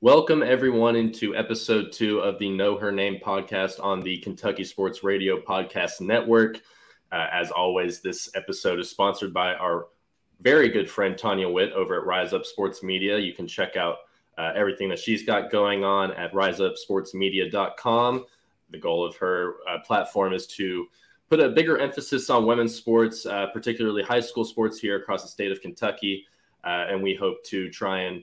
Welcome everyone into episode two of the Know Her Name podcast on the Kentucky Sports Radio Podcast Network. Uh, as always, this episode is sponsored by our very good friend Tanya Witt over at Rise Up Sports Media. You can check out uh, everything that she's got going on at riseupsportsmedia.com. The goal of her uh, platform is to put a bigger emphasis on women's sports, uh, particularly high school sports here across the state of Kentucky. Uh, and we hope to try and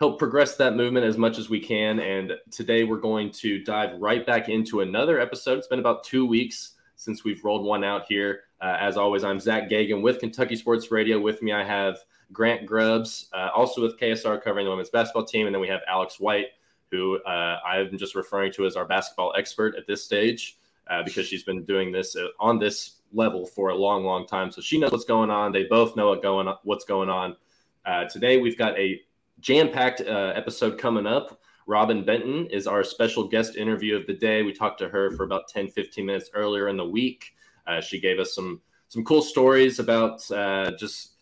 help progress that movement as much as we can. And today we're going to dive right back into another episode. It's been about two weeks since we've rolled one out here. Uh, as always, I'm Zach Geoghegan with Kentucky Sports Radio. With me, I have Grant Grubbs, uh, also with KSR covering the women's basketball team. And then we have Alex White, who uh, I'm just referring to as our basketball expert at this stage uh, because she's been doing this uh, on this level for a long, long time. So she knows what's going on. They both know what going on, what's going on. Uh, today, we've got a jam packed uh, episode coming up. Robyn Benton is our special guest interview of the day. We talked to her for about 10, 15 minutes earlier in the week. Uh, she gave us some some cool stories about uh, just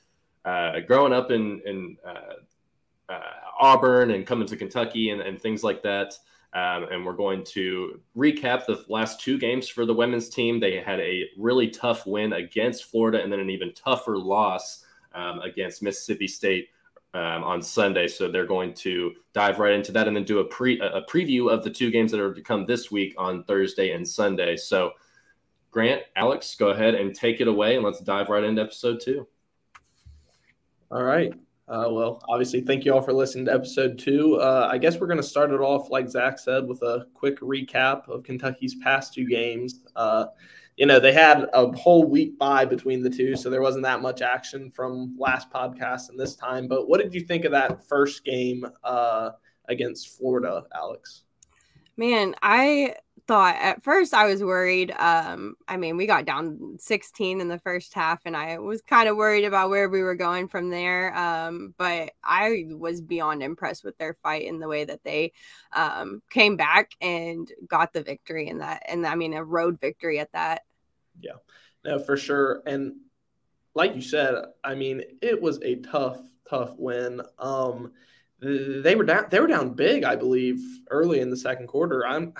uh, growing up in, in uh, uh, Auburn and coming to Kentucky and, and things like that. Um, and we're going to recap the last two games for the women's team. They had a really tough win against Florida and then an even tougher loss um, against Mississippi State um, on Sunday. So they're going to dive right into that and then do a pre a preview of the two games that are to come this week on Thursday and Sunday. So Grant, Alex, go ahead and take it away and let's dive right into episode two. All right. Uh, well, obviously, thank you all for listening to episode two. Uh, I guess we're going to start it off, like Zach said, with a quick recap of Kentucky's past two games. Uh, you know, they had a whole week by between the two, so there wasn't that much action from last podcast and this time. But what did you think of that first game uh, against Florida, Alex? Man, I thought at first I was worried. Um, I mean, we got down 16 in the first half, and I was kind of worried about where we were going from there. Um, but I was beyond impressed with their fight and the way that they um, came back and got the victory in that. And I mean, a road victory at that. Yeah, no, for sure. And like you said, I mean, it was a tough, tough win. Um, they were down. They were down big, I believe, early in the second quarter. I'm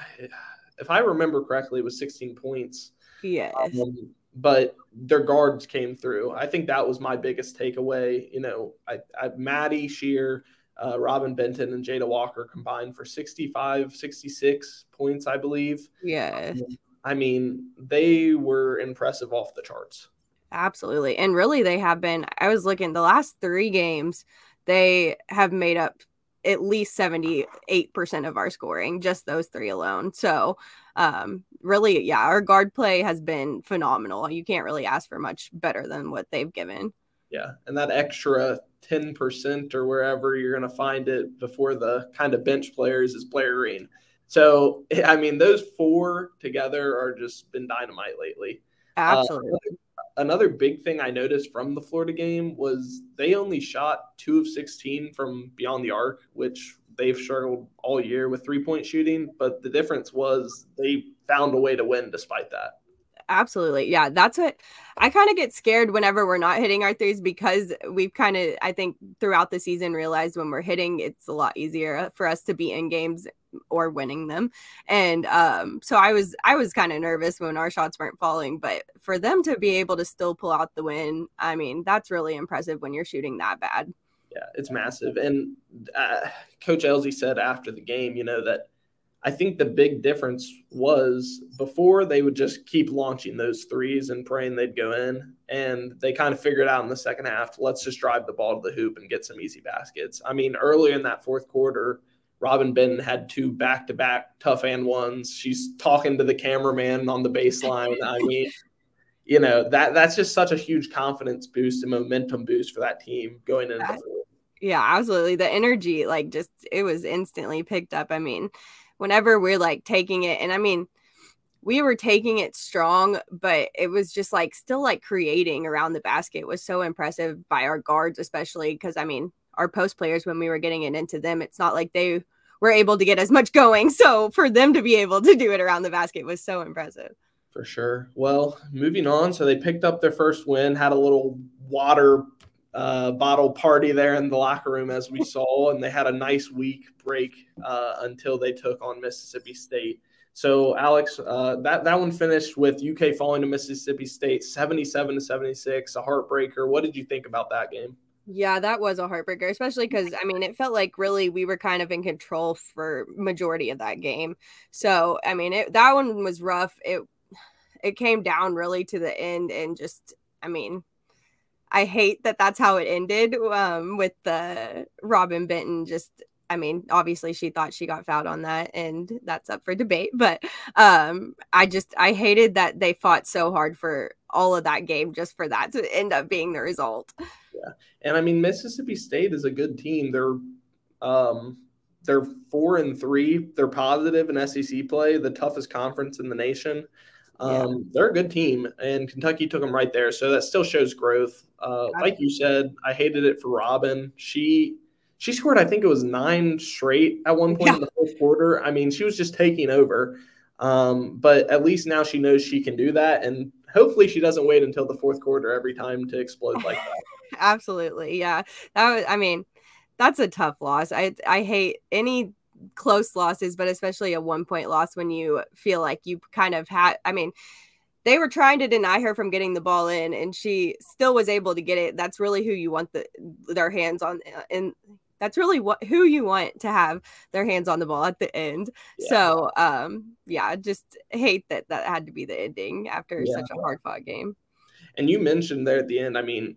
if I remember correctly, it was 16 points. Yes. Um, but their guards came through. I think that was my biggest takeaway. You know, I, I Maddie Scherr, uh, Robyn Benton, and Jada Walker combined for 65, 66 points, I believe. Yes. Um, I mean, they were impressive off the charts. Absolutely. And really, they have been. I was looking the last three games, they have made up at least 78% of our scoring, just those three alone. So, um, really, yeah, our guard play has been phenomenal. You can't really ask for much better than what they've given. Yeah. And that extra 10% or wherever you're going to find it before the kind of bench players is Blair Green. So, I mean, those four together are just been dynamite lately. Uh, Absolutely. Uh, another big thing I noticed from the Florida game was they only shot two of 16 from beyond the arc, which they've struggled all year with three point shooting. But the difference was they found a way to win despite that. Absolutely. Yeah. That's what I kind of get scared whenever we're not hitting our threes because we've kind of, I think, throughout the season realized when we're hitting, it's a lot easier for us to be in games or winning them. And um, so I was I was kind of nervous when our shots weren't falling, but for them to be able to still pull out the win, I mean, that's really impressive when you're shooting that bad. Yeah, it's massive. And uh, Coach Elzy said after the game, you know, that I think the big difference was before they would just keep launching those threes and praying they'd go in. And they kind of figured out in the second half, let's just drive the ball to the hoop and get some easy baskets. I mean, early in that fourth quarter, Robyn Benton had two back to back tough and ones. She's talking to the cameraman on the baseline. I mean, you know, that that's just such a huge confidence boost and momentum boost for that team going into the. Yeah, absolutely. The energy, like, just it was instantly picked up. I mean, whenever we're like taking it, and I mean, we were taking it strong, but it was just like still like creating around the basket was so impressive by our guards, especially because I mean, our post players when we were getting it into them, it's not like they were able to get as much going. So for them to be able to do it around the basket was so impressive. For sure. Well, moving on. So they picked up their first win, had a little water uh, bottle party there in the locker room, as we saw, and they had a nice week break uh, until they took on Mississippi State. So, Alex, uh, that that one finished with UK falling to Mississippi State, seventy-seven to seventy-six, a heartbreaker. What did you think about that game? Yeah, that was a heartbreaker, especially because I mean, it felt like really we were kind of in control for majority of that game. So, I mean, it, that one was rough. It it came down really to the end, and just, I mean, I hate that that's how it ended um, with the Robyn Benton just I mean, obviously she thought she got fouled on that and that's up for debate, but um I just I hated that they fought so hard for all of that game just for that to end up being the result. Yeah. And I mean Mississippi State is a good team. They're um they're 4 and 3. They're positive in SEC play, the toughest conference in the nation. Um, yeah. They're a good team, and Kentucky took them right there. So that still shows growth. Uh, like you said, I hated it for Robyn. She she scored, I think it was nine straight at one point yeah. in the fourth quarter. I mean, she was just taking over. Um, but at least now she knows she can do that, and hopefully she doesn't wait until the fourth quarter every time to explode like that. Absolutely, yeah. That was, I mean, that's a tough loss. I I hate any close losses, but especially a one point loss when you feel like you kind of had, I mean, they were trying to deny her from getting the ball in and she still was able to get it. That's really who you want the, their hands on. Uh, and that's really what, who you want to have their hands on the ball at the end. Yeah. So, um, yeah, just hate that that had to be the ending after yeah. such a hard fought game. And you mentioned there at the end, I mean,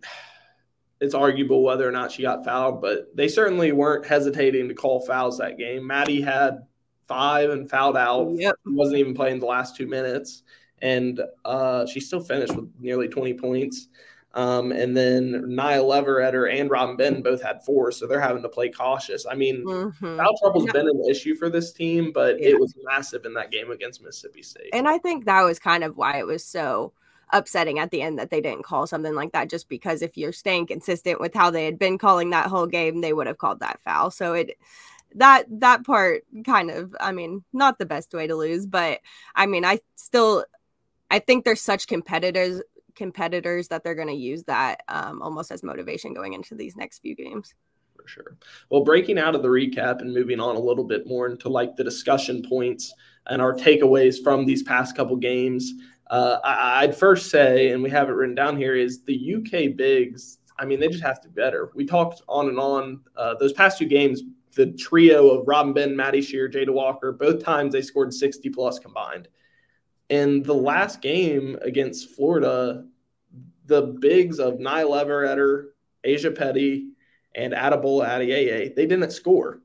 it's arguable whether or not she got fouled, but they certainly weren't hesitating to call fouls that game. Maddie had five and fouled out. Yep. wasn't even playing the last two minutes. And uh, she still finished with nearly 20 points. Um, and then Nyah Leveretter and Robyn Ben both had four, so they're having to play cautious. I mean, mm-hmm. foul trouble's yeah. been an issue for this team, but yeah. it was massive in that game against Mississippi State. And I think that was kind of why it was so – upsetting at the end that they didn't call something like that just because if you're staying consistent with how they had been calling that whole game they would have called that foul. So it that that part kind of i mean not the best way to lose but i mean i still i think there's such competitors competitors that they're going to use that um, almost as motivation going into these next few games. For sure. Well breaking out of the recap and moving on a little bit more into like the discussion points and our takeaways from these past couple games uh, I, would first say, and we have it written down here, is the UK bigs. I mean, they just have to be better. We talked on and on uh, those past two games. The trio of Robyn Ben, Maddie Scherr, Jada Walker, both times they scored 60 plus combined. And the last game against Florida, the bigs of Nyah Leveretter, Ajae Petty, and Adebola Adeyeye, they didn't score.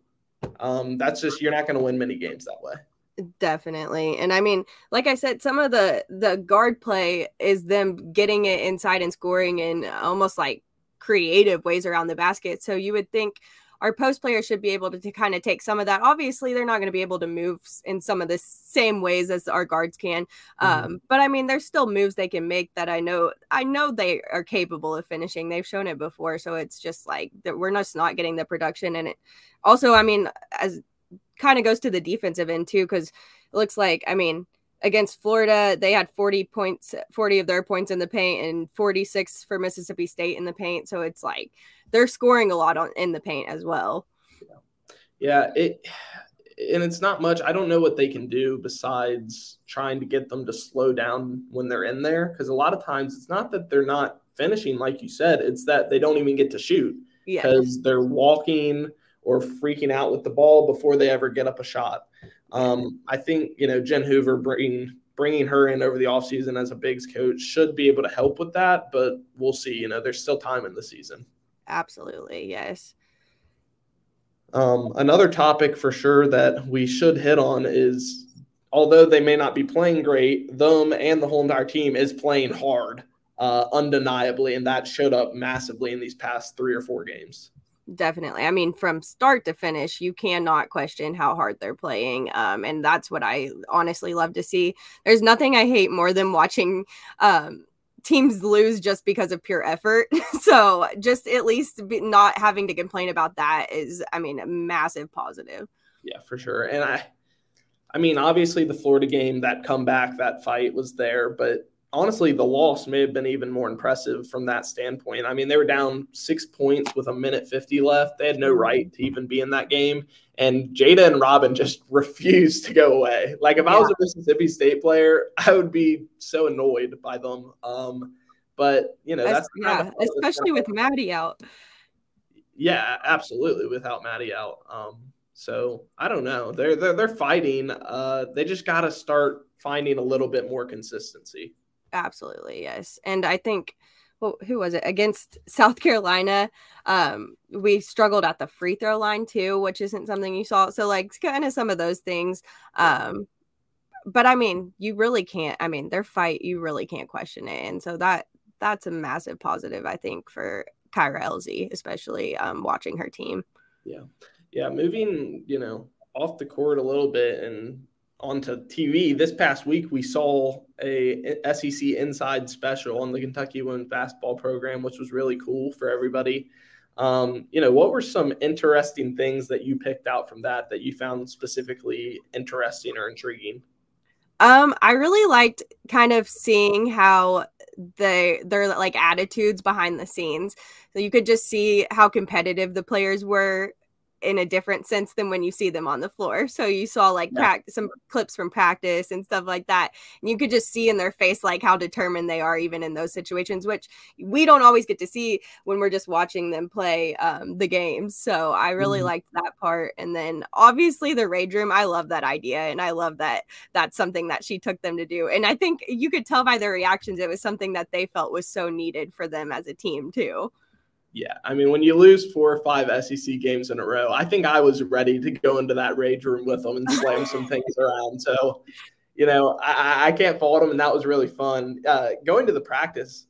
Um, that's just you're not going to win many games that way. Definitely. And I mean, like I said, some of the the guard play is them getting it inside and scoring in almost like creative ways around the basket. So you would think our post players should be able to, to kind of take some of that. Obviously, they're not going to be able to move in some of the same ways as our guards can. Mm-hmm. Um, but I mean, there's still moves they can make that I know I know they are capable of finishing. They've shown it before, so it's just like that we're just not getting the production. And it also, I mean, as kind of goes to the defensive end too, because it looks like, I mean, against Florida, they had 40 points, 40 of their points in the paint and 46 for Mississippi State in the paint. So it's like they're scoring a lot on in the paint as well. Yeah, it and it's not much. I don't know what they can do besides trying to get them to slow down when they're in there because a lot of times it's not that they're not finishing like you said, it's that they don't even get to shoot because yeah. they're walking or freaking out with the ball before they ever get up a shot. Um, I think you know Jen Hoover bringing bringing her in over the offseason as a bigs coach should be able to help with that, but we'll see. You know, there's still time in the season. Absolutely, yes. Um, another topic for sure that we should hit on is although they may not be playing great, them and the whole entire team is playing hard, uh, undeniably, and that showed up massively in these past three or four games definitely. I mean, from start to finish, you cannot question how hard they're playing. Um, and that's what I honestly love to see. There's nothing I hate more than watching um, teams lose just because of pure effort. so just at least not having to complain about that is, I mean, a massive positive. Yeah, for sure. And I, I mean, obviously the Florida game, that comeback, that fight was there, but honestly, the loss may have been even more impressive from that standpoint. I mean, they were down six points with a minute 50 left. They had no right to even be in that game. And Jada and Robyn just refused to go away. Like, if yeah. I was a Mississippi State player, I would be so annoyed by them. Um, but, you know, that's, yeah, especially with Maddie out. Yeah, absolutely. Without Maddie out. Um, so I don't know. They're they're, they're fighting. Uh, they just got to start finding a little bit more consistency. Absolutely, yes. And I think well, who was it against South Carolina? Um, we struggled at the free throw line too, which isn't something you saw. So like kind of some of those things. Um, but I mean, you really can't. I mean, their fight, you really can't question it. And so that that's a massive positive, I think, for Kyra Elzy, especially um, watching her team. Yeah, yeah. Moving, you know, off the court a little bit and onto TV. This past week, we saw a SEC Inside special on the Kentucky women's basketball program, which was really cool for everybody. Um, you know, what were some interesting things that you picked out from that that you found specifically interesting or intriguing? Um, I really liked kind of seeing how they their like attitudes behind the scenes. So you could just see how competitive the players were in a different sense than when you see them on the floor. So you saw like yeah. some clips from practice and stuff like that. And you could just see in their face like how determined they are even in those situations, which we don't always get to see when we're just watching them play um, the games. So I really mm-hmm. liked that part. And then obviously the rage room, I love that idea. And I love that that's something that she took them to do. And I think you could tell by their reactions, it was something that they felt was so needed for them as a team too. Yeah, I mean, when you lose four or five SEC games in a row, I think I was ready to go into that rage room with them and slam some things around. So, you know, I, I can't fault them, and that was really fun. Uh, going to the practice,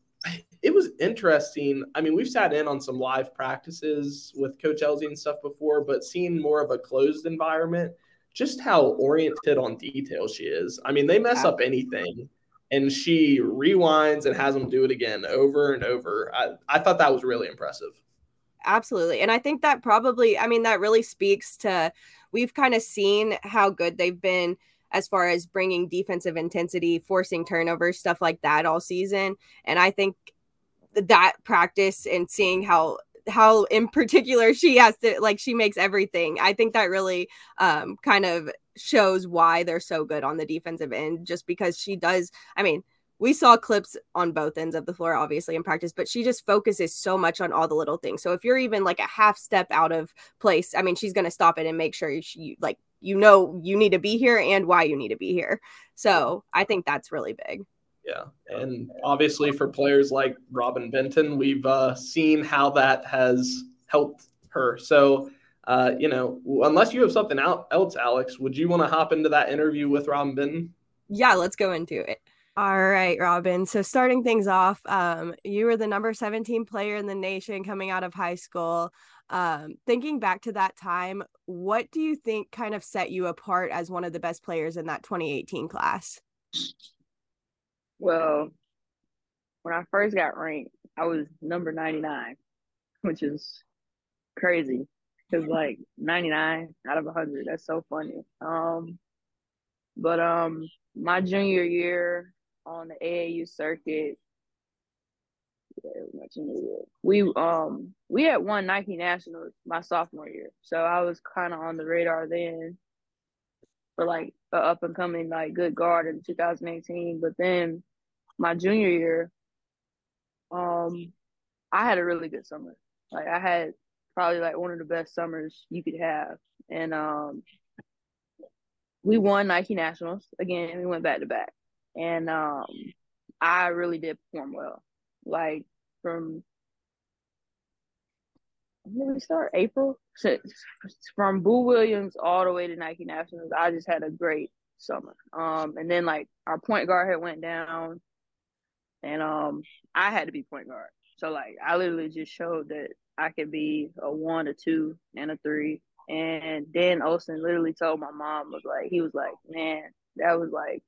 it was interesting. I mean, we've sat in on some live practices with Coach Elzy and stuff before, but seeing more of a closed environment, just how oriented on detail she is. I mean, they mess up anything and she rewinds and has them do it again over and over. I, I thought that was really impressive. Absolutely. And I think that probably, I mean, that really speaks to we've kind of seen how good they've been as far as bringing defensive intensity, forcing turnovers, stuff like that all season. And I think that practice and seeing how how in particular she has to like she makes everything i think that really um kind of shows why they're so good on the defensive end just because she does i mean we saw clips on both ends of the floor obviously in practice but she just focuses so much on all the little things. So if you're even like a half step out of place i mean she's going to stop it and make sure she like you know you need to be here and why you need to be here. So i think that's really big. Yeah, and obviously for players like Robyn Benton, we've uh, seen how that has helped her. So, uh, you know, unless you have something else, Alex, would you want to hop into that interview with Robyn Benton? Yeah, let's go into it. All right, Robyn. So starting things off, um, you were the number 17 player in the nation coming out of high school. Um, thinking back to that time, what do you think kind of set you apart as one of the best players in that 2018 class? Well, when I first got ranked, I was number 99, which is crazy because like 99 out of 100 that's so funny. Um but um my junior year on the aau circuit we um we had won nike nationals my sophomore year. So i was kind of on the radar then for like a up and coming like good guard in 2018 but then my junior year, um, I had a really good summer. Like I had probably like one of the best summers you could have, and um, we won Nike Nationals again. We went back to back, and um, I really did perform well. Like from when we start? April. So from Boo Williams all the way to Nike Nationals, I just had a great summer. Um, and then like our point guard had went down and um I had to be point guard. So like I literally just showed that I could be a one, a two, and a three. And Dan Olson literally told my mom was like he was like, man, that was like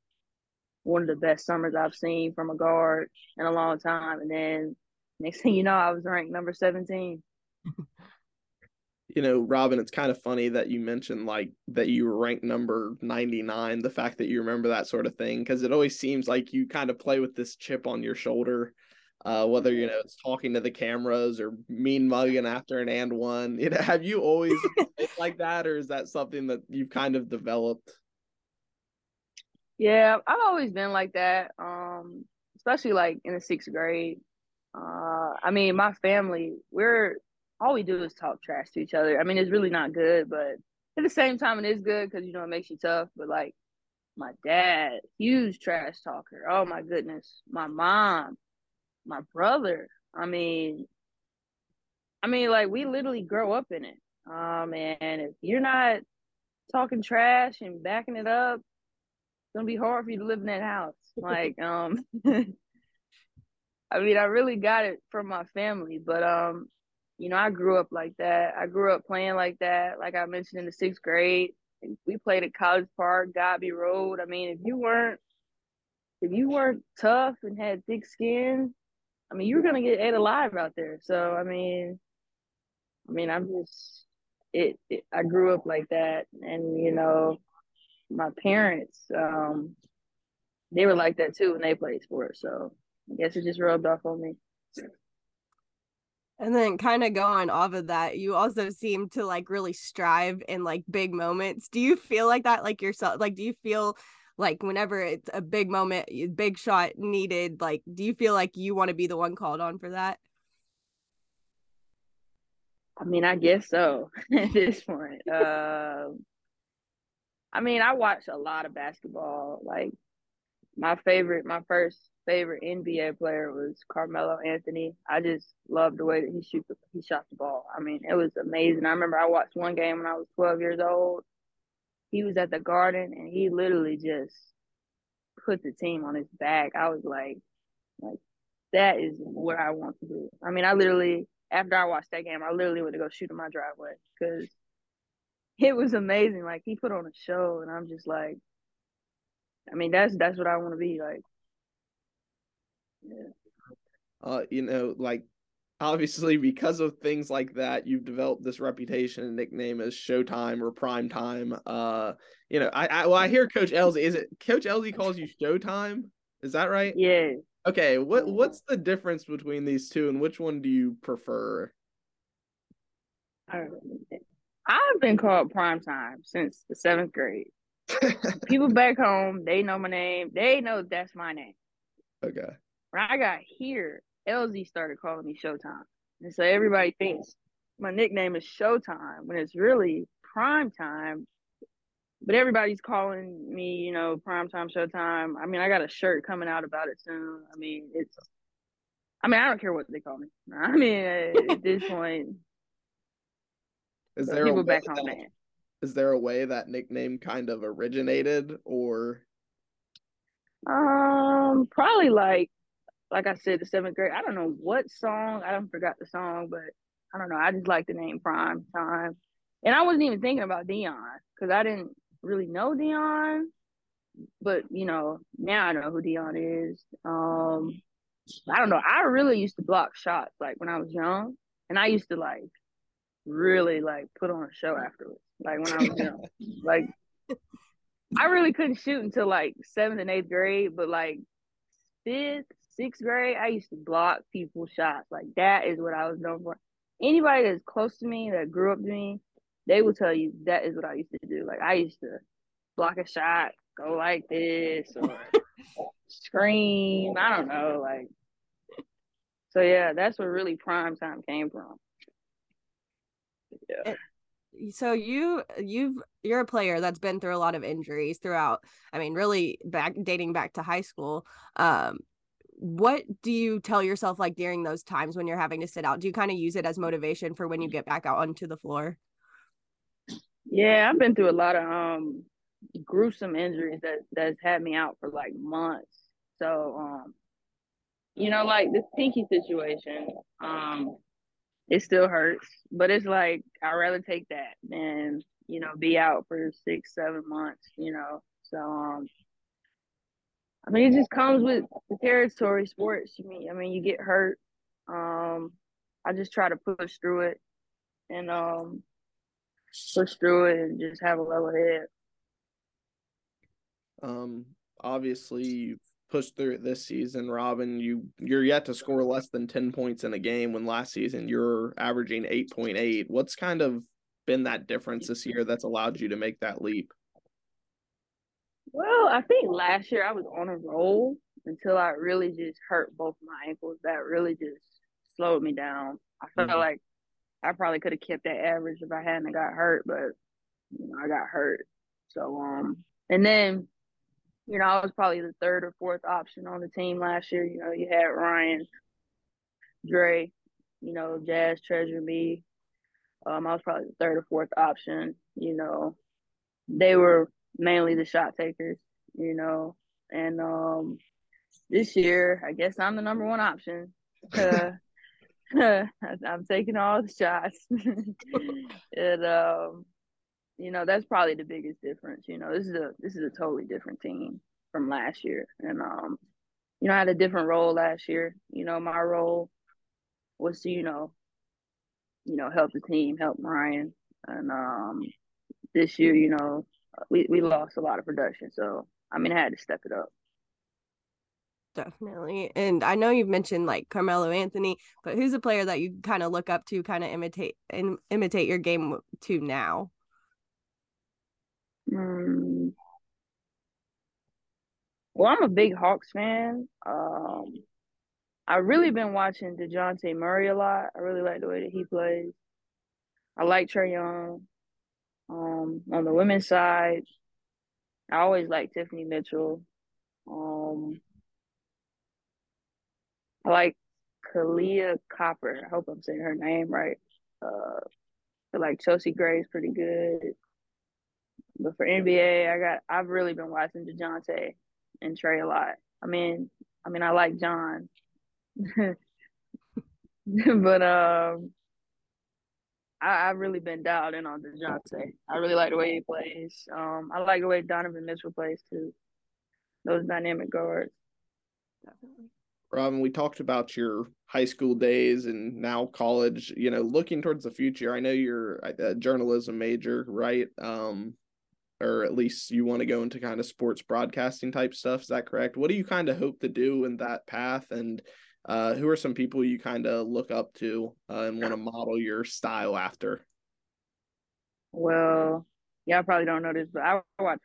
one of the best summers I've seen from a guard in a long time. And then next thing you know, I was ranked number seventeen. You know, Robyn, it's kind of funny that you mentioned like that you were ranked number 99, the fact that you remember that sort of thing, because it always seems like you kind of play with this chip on your shoulder, uh, whether, you know, it's talking to the cameras or mean mugging after an and one. You know, have you always like that, or is that something that you've kind of developed? Yeah, I've always been like that. Um, especially like in the sixth grade. Uh, I mean, my family, we're all we do is talk trash to each other. I mean, it's really not good, but at the same time, it is good because you know it makes you tough. But like my dad, huge trash talker. Oh my goodness, my mom, my brother. I mean, I mean, like we literally grow up in it. Um, and if you're not talking trash and backing it up, it's gonna be hard for you to live in that house. Like, um, I mean, I really got it from my family, but um, you know, I grew up like that. I grew up playing like that. Like I mentioned in the sixth grade, we played at College Park, Godby Road. I mean, if you weren't if you weren't tough and had thick skin, I mean, you were gonna get ate alive out there. So I mean, I mean, I'm just it, it I grew up like that, and you know, my parents, um, they were like that too when they played sports. So I guess it just rubbed off on me. And then kind of going off of that, you also seem to like really strive in like big moments. Do you feel like that like yourself? Like do you feel like whenever it's a big moment, big shot needed, like do you feel like you want to be the one called on for that? I mean, I guess so at this point. Uh, I mean, I watch a lot of basketball. Like my favorite, my first favorite NBA player was Carmelo Anthony. I just loved the way that he shoot the, he shot the ball. I mean, it was amazing. I remember I watched one game when I was 12 years old. He was at the Garden and he literally just put the team on his back. I was like, like that is what I want to do. I mean, I literally after I watched that game, I literally went to go shoot in my driveway because it was amazing. Like he put on a show, and I'm just like, I mean, that's that's what I want to be like. Yeah. Uh, you know, like obviously because of things like that, you've developed this reputation and nickname as Showtime or Prime Time. Uh, you know, I, I well, I hear Coach Elzy. Is it Coach Elzy calls you Showtime? Is that right? Yeah. Okay. What what's the difference between these two, and which one do you prefer? I've been called Prime Time since the seventh grade. People back home, they know my name. They know that's my name. Okay when I got here, Elzy started calling me Showtime. And so everybody thinks my nickname is Showtime when it's really prime time. But everybody's calling me, you know, prime time, showtime. I mean, I got a shirt coming out about it soon. I mean, it's, I mean, I don't care what they call me. I mean, at this point, is there people back home, that, is there a way that nickname kind of originated or? Um, probably like like I said, the seventh grade. I don't know what song. I don't forgot the song, but I don't know. I just like the name Prime Time, and I wasn't even thinking about Deion because I didn't really know Deion. But you know, now I know who Deion is. Um, I don't know. I really used to block shots like when I was young, and I used to like really like put on a show afterwards. Like when I was young, like I really couldn't shoot until like seventh and eighth grade, but like fifth, sixth grade, I used to block people's shots. Like that is what I was known for. Anybody that's close to me that grew up to me, they will tell you that is what I used to do. Like I used to block a shot, go like this, or scream. I don't know, like. So yeah, that's where really prime time came from. Yeah. So you you've you're a player that's been through a lot of injuries throughout. I mean, really back dating back to high school. Um, what do you tell yourself like during those times when you're having to sit out? Do you kind of use it as motivation for when you get back out onto the floor? Yeah, I've been through a lot of um gruesome injuries that that's had me out for like months. So um you know like this pinky situation um it still hurts, but it's like I'd rather take that than you know be out for six, seven months. You know, so um, I mean, it just comes with the territory sports. You mean, I mean, you get hurt. Um, I just try to push through it, and um, push through it and just have a level head. Um, obviously you pushed through it this season, Robyn. You you're yet to score less than ten points in a game when last season you're averaging eight point eight. What's kind of been that difference this year that's allowed you to make that leap? Well, I think last year I was on a roll until I really just hurt both my ankles. That really just slowed me down. I felt mm-hmm. like I probably could have kept that average if I hadn't got hurt, but you know, I got hurt. So um and then you know, I was probably the third or fourth option on the team last year. You know, you had Ryan, Dre, you know, Jazz, Treasure, me. Um, I was probably the third or fourth option. You know, they were mainly the shot takers. You know, and um, this year, I guess I'm the number one option. Uh, I'm taking all the shots. and um, you know, that's probably the biggest difference. You know, this is a this is a totally different team from last year. And um, you know, I had a different role last year. You know, my role was to, you know, you know, help the team, help Ryan. And um this year, you know, we, we lost a lot of production. So I mean I had to step it up. Definitely. And I know you've mentioned like Carmelo Anthony, but who's a player that you kind of look up to, kind of imitate and imitate your game to now? Mm. Well, I'm a big Hawks fan. Um, I've really been watching Dejounte Murray a lot. I really like the way that he plays. I like Trae Young. Um, on the women's side, I always like Tiffany Mitchell. Um, I like Kahleah Copper. I hope I'm saying her name right. Uh, I like Chelsea Gray is pretty good. But for NBA, I got I've really been watching Dejounte and Trae a lot. I mean, I mean I like John. but um I, have really been dialed in on Dejounte. I really like the way he plays. Um I like the way Donovan Mitchell plays too. Those dynamic guards. Definitely. Robyn, we talked about your high school days and now college. You know, looking towards the future, I know you're a journalism major, right? Um, or at least you want to go into kind of sports broadcasting type stuff. Is that correct? What do you kind of hope to do in that path? And uh, who are some people you kind of look up to uh, and want to model your style after? Well, yeah, I probably don't know this, but I watch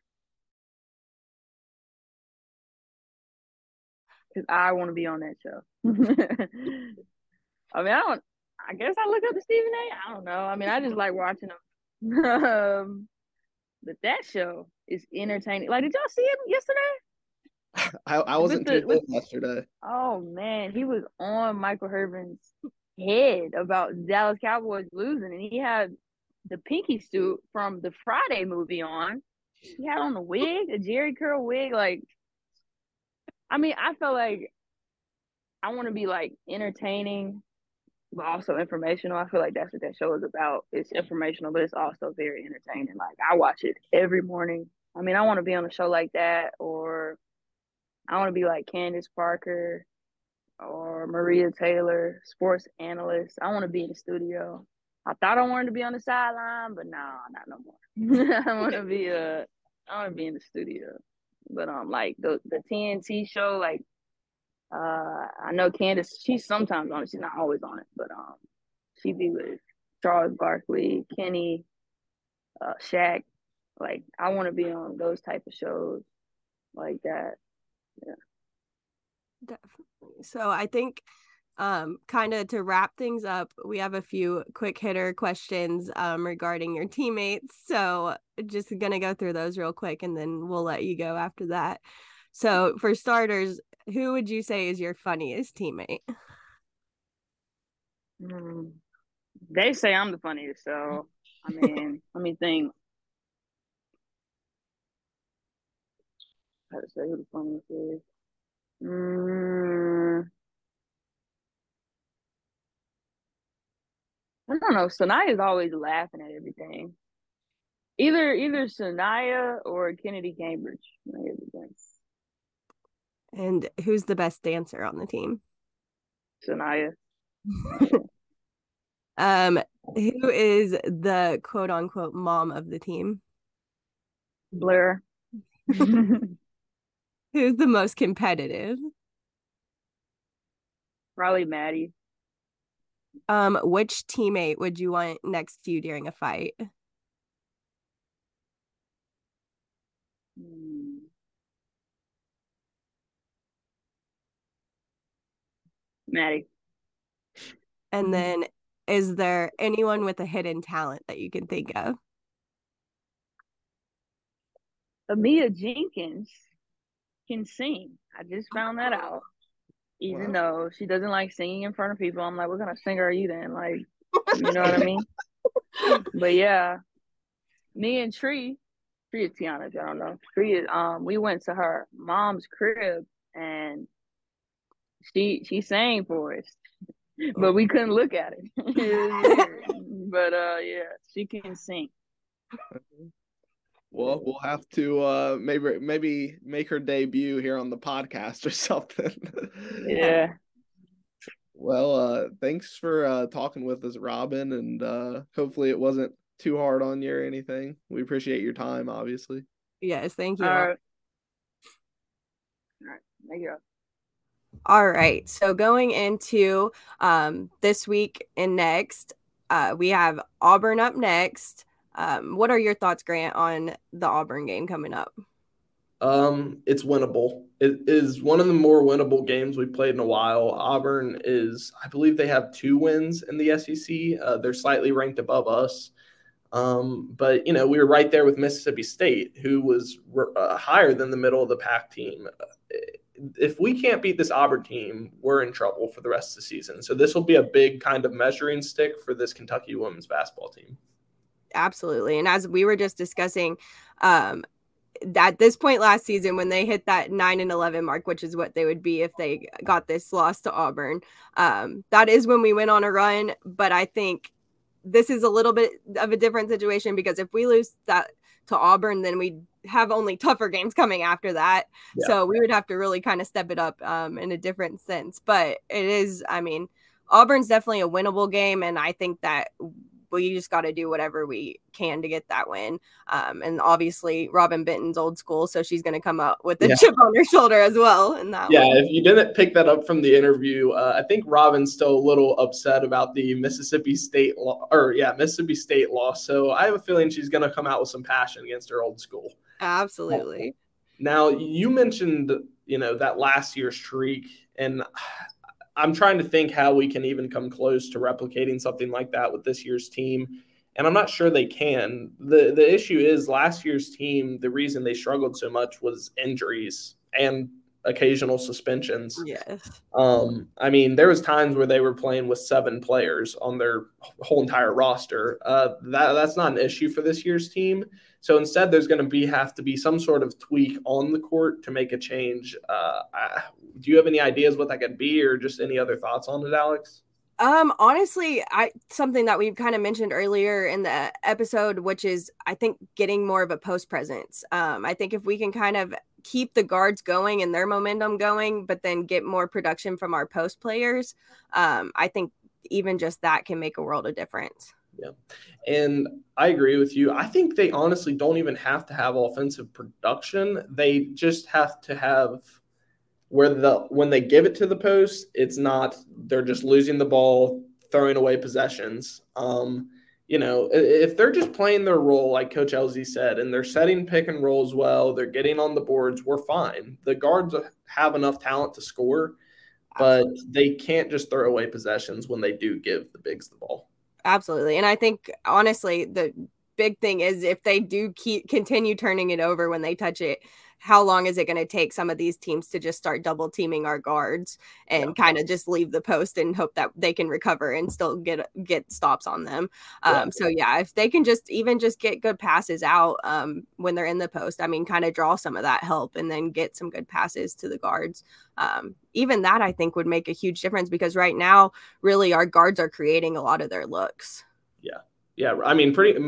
because I want to be on that show. I mean, I don't. I guess I look up to Stephen A. I don't know. I mean, I just like watching him. um, but that show is entertaining. Like, did y'all see him yesterday? I, I wasn't the, with, yesterday. Oh man, he was on Michael Irvin's head about Dallas Cowboys losing, and he had the pinky suit from the Friday movie on. He had on the wig, a Jheri curl wig. Like, I mean, I felt like I want to be like entertaining but also informational. I feel like that's what that show is about. It's informational, but it's also very entertaining. Like I watch it every morning. I mean, I want to be on a show like that, or I want to be like Candace Parker or Maria Taylor, sports analyst. I want to be in the studio. I thought I wanted to be on the sideline, but no, nah, not no more. I want to be a, I want to be in the studio. But um, like the the TNT show, like uh, I know Candace, she's sometimes on it. She's not always on it, but um, she be with Charles Barkley, Kenny, uh, Shaq. Like I want to be on those type of shows like that. Yeah. Definitely. So I think um kind of to wrap things up we have a few quick hitter questions um regarding your teammates so just gonna go through those real quick and then we'll let you go after that so for starters who would you say is your funniest teammate? Mm, they say I'm the funniest, so I mean, let me think. How to say who the funniest is? Mm, I don't know. Sanaya is always laughing at everything. Either either Sanaya or Kennedy Cambridge. And who's the best dancer on the team? Sanaya. um, Who is the quote unquote mom of the team? Blair. Who's the most competitive? Probably Maddie. Um, which teammate would you want next to you during a fight? Hmm. Maddie. And then is there anyone with a hidden talent that you can think of? Amiya Jenkins can sing. I just found that out. Even though she doesn't like singing in front of people, I'm like, what kind of singer are you then? Like, you know what I mean? But yeah, me and Tree, Tree is Tiana, if y'all don't know. Tree is um we went to her mom's crib and she she sang for us. But we couldn't look at it. it was weird. But uh yeah, she can sing. Well, we'll have to uh maybe maybe make her debut here on the podcast or something. Yeah. Well, uh thanks for uh talking with us, Robyn, and uh hopefully it wasn't too hard on you or anything. We appreciate your time, obviously. Yes, thank you. All right. All right. There you. All right. So going into um, this week and next, uh, we have Auburn up next. Um, what are your thoughts, Grant, on the Auburn game coming up? Um, it's winnable. It is one of the more winnable games we've played in a while. Auburn is, I believe, they have two wins in the SEC. Uh, they're slightly ranked above us. Um, but you know, we were right there with Mississippi State, who was uh, higher than the middle of the pack team. If we can't beat this Auburn team, we're in trouble for the rest of the season. So this will be a big kind of measuring stick for this Kentucky women's basketball team. Absolutely, and as we were just discussing, um, at this point last season when they hit that 9 and 11 mark which is what they would be if they got this loss to auburn um, that is when we went on a run but i think this is a little bit of a different situation because if we lose that to auburn then we have only tougher games coming after that yeah. so we would have to really kind of step it up um, in a different sense but it is i mean auburn's definitely a winnable game and i think that we just got to do whatever we can to get that win. Um, and obviously, Robyn Benton's old school, so she's going to come up with a yeah. chip on her shoulder as well. And that yeah, if you didn't pick that up from the interview, uh, I think Robyn's still a little upset about the Mississippi State law, or yeah, Mississippi State loss. So I have a feeling she's going to come out with some passion against her old school. Absolutely. Now you mentioned you know that last year's streak and I'm trying to think how we can even come close to replicating something like that with this year's team. And I'm not sure they can. The the issue is last year's team, the reason they struggled so much was injuries and occasional suspensions. Yes. Um, I mean, there was times where they were playing with seven players on their whole entire roster. Uh, that that's not an issue for this year's team. So instead, there's going to be have to be some sort of tweak on the court to make a change. Uh, I, do you have any ideas what that could be, or just any other thoughts on it, Alex? Um, honestly, I something that we've kind of mentioned earlier in the episode, which is I think getting more of a post presence. Um, I think if we can kind of keep the guards going and their momentum going, but then get more production from our post players, um, I think even just that can make a world of difference. Yeah. And I agree with you. I think they honestly don't even have to have offensive production. They just have to have where the when they give it to the post, it's not they're just losing the ball, throwing away possessions. Um, you know, if they're just playing their role, like Coach Elzy said, and they're setting pick and rolls well, they're getting on the boards, we're fine. The guards have enough talent to score, but they can't just throw away possessions when they do give the bigs the ball. Absolutely. And I think honestly, the big thing is if they do keep continue turning it over when they touch it, how long is it going to take some of these teams to just start double teaming our guards and yeah. kind of just leave the post and hope that they can recover and still get get stops on them yeah. um, so yeah if they can just even just get good passes out um, when they're in the post i mean kind of draw some of that help and then get some good passes to the guards um, even that i think would make a huge difference because right now really our guards are creating a lot of their looks yeah yeah, I mean, pretty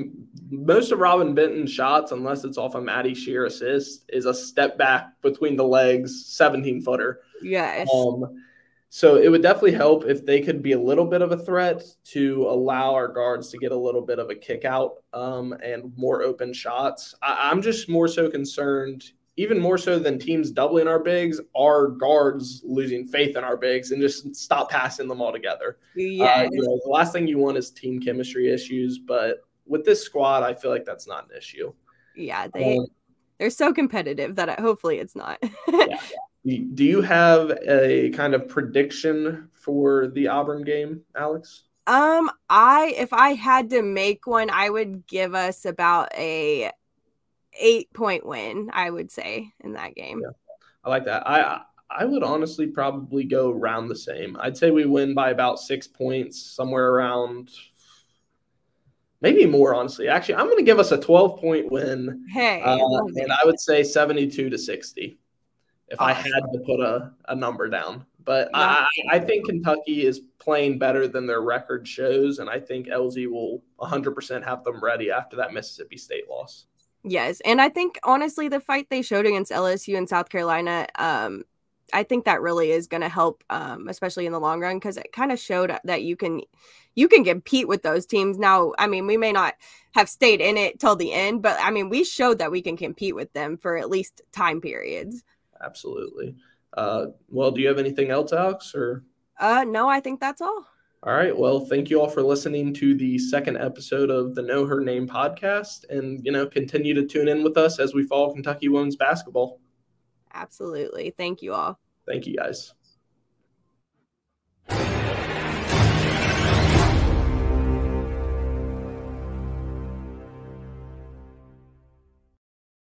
most of Robyn Benton's shots, unless it's off a Maddie Scherr assist, is a step back between the legs, 17 footer. Yes. Um, so it would definitely help if they could be a little bit of a threat to allow our guards to get a little bit of a kick out um, and more open shots. I, I'm just more so concerned, even more so than teams doubling our bigs, our guards losing faith in our bigs and just stop passing them altogether. Yeah. Uh, you know, the last thing you want is team chemistry issues, but with this squad, I feel like that's not an issue. Yeah, they Um, they're so competitive that I, hopefully it's not. yeah. Do you have a kind of prediction for the Auburn game, Alex? Um, I if I had to make one, I would give us about a eight point win. I would say in that game. Yeah. I like that. I I would honestly probably go around the same. I'd say we win by about six points, somewhere around maybe more. Honestly, actually, I'm going to give us a 12 point win, Hey, uh, love and I would say 72 to 60 if I had to put a, a number down. But I, I think Kentucky is playing better than their record shows, and I think Elzy will 100% have them ready after that Mississippi State loss. Yes, and I think honestly, the fight they showed against LSU and South Carolina, um, I think that really is going to help, um, especially in the long run, because it kind of showed that you can you can compete with those teams. Now, I mean, we may not have stayed in it till the end, but I mean, we showed that we can compete with them for at least time periods. Absolutely. Uh, well, do you have anything else, Alex? Or Uh, no, I think that's all. All right. Well, thank you all for listening to the second episode of the Know Her Name podcast, and you know, continue to tune in with us as we follow Kentucky women's basketball. Absolutely. Thank you all. Thank you, guys.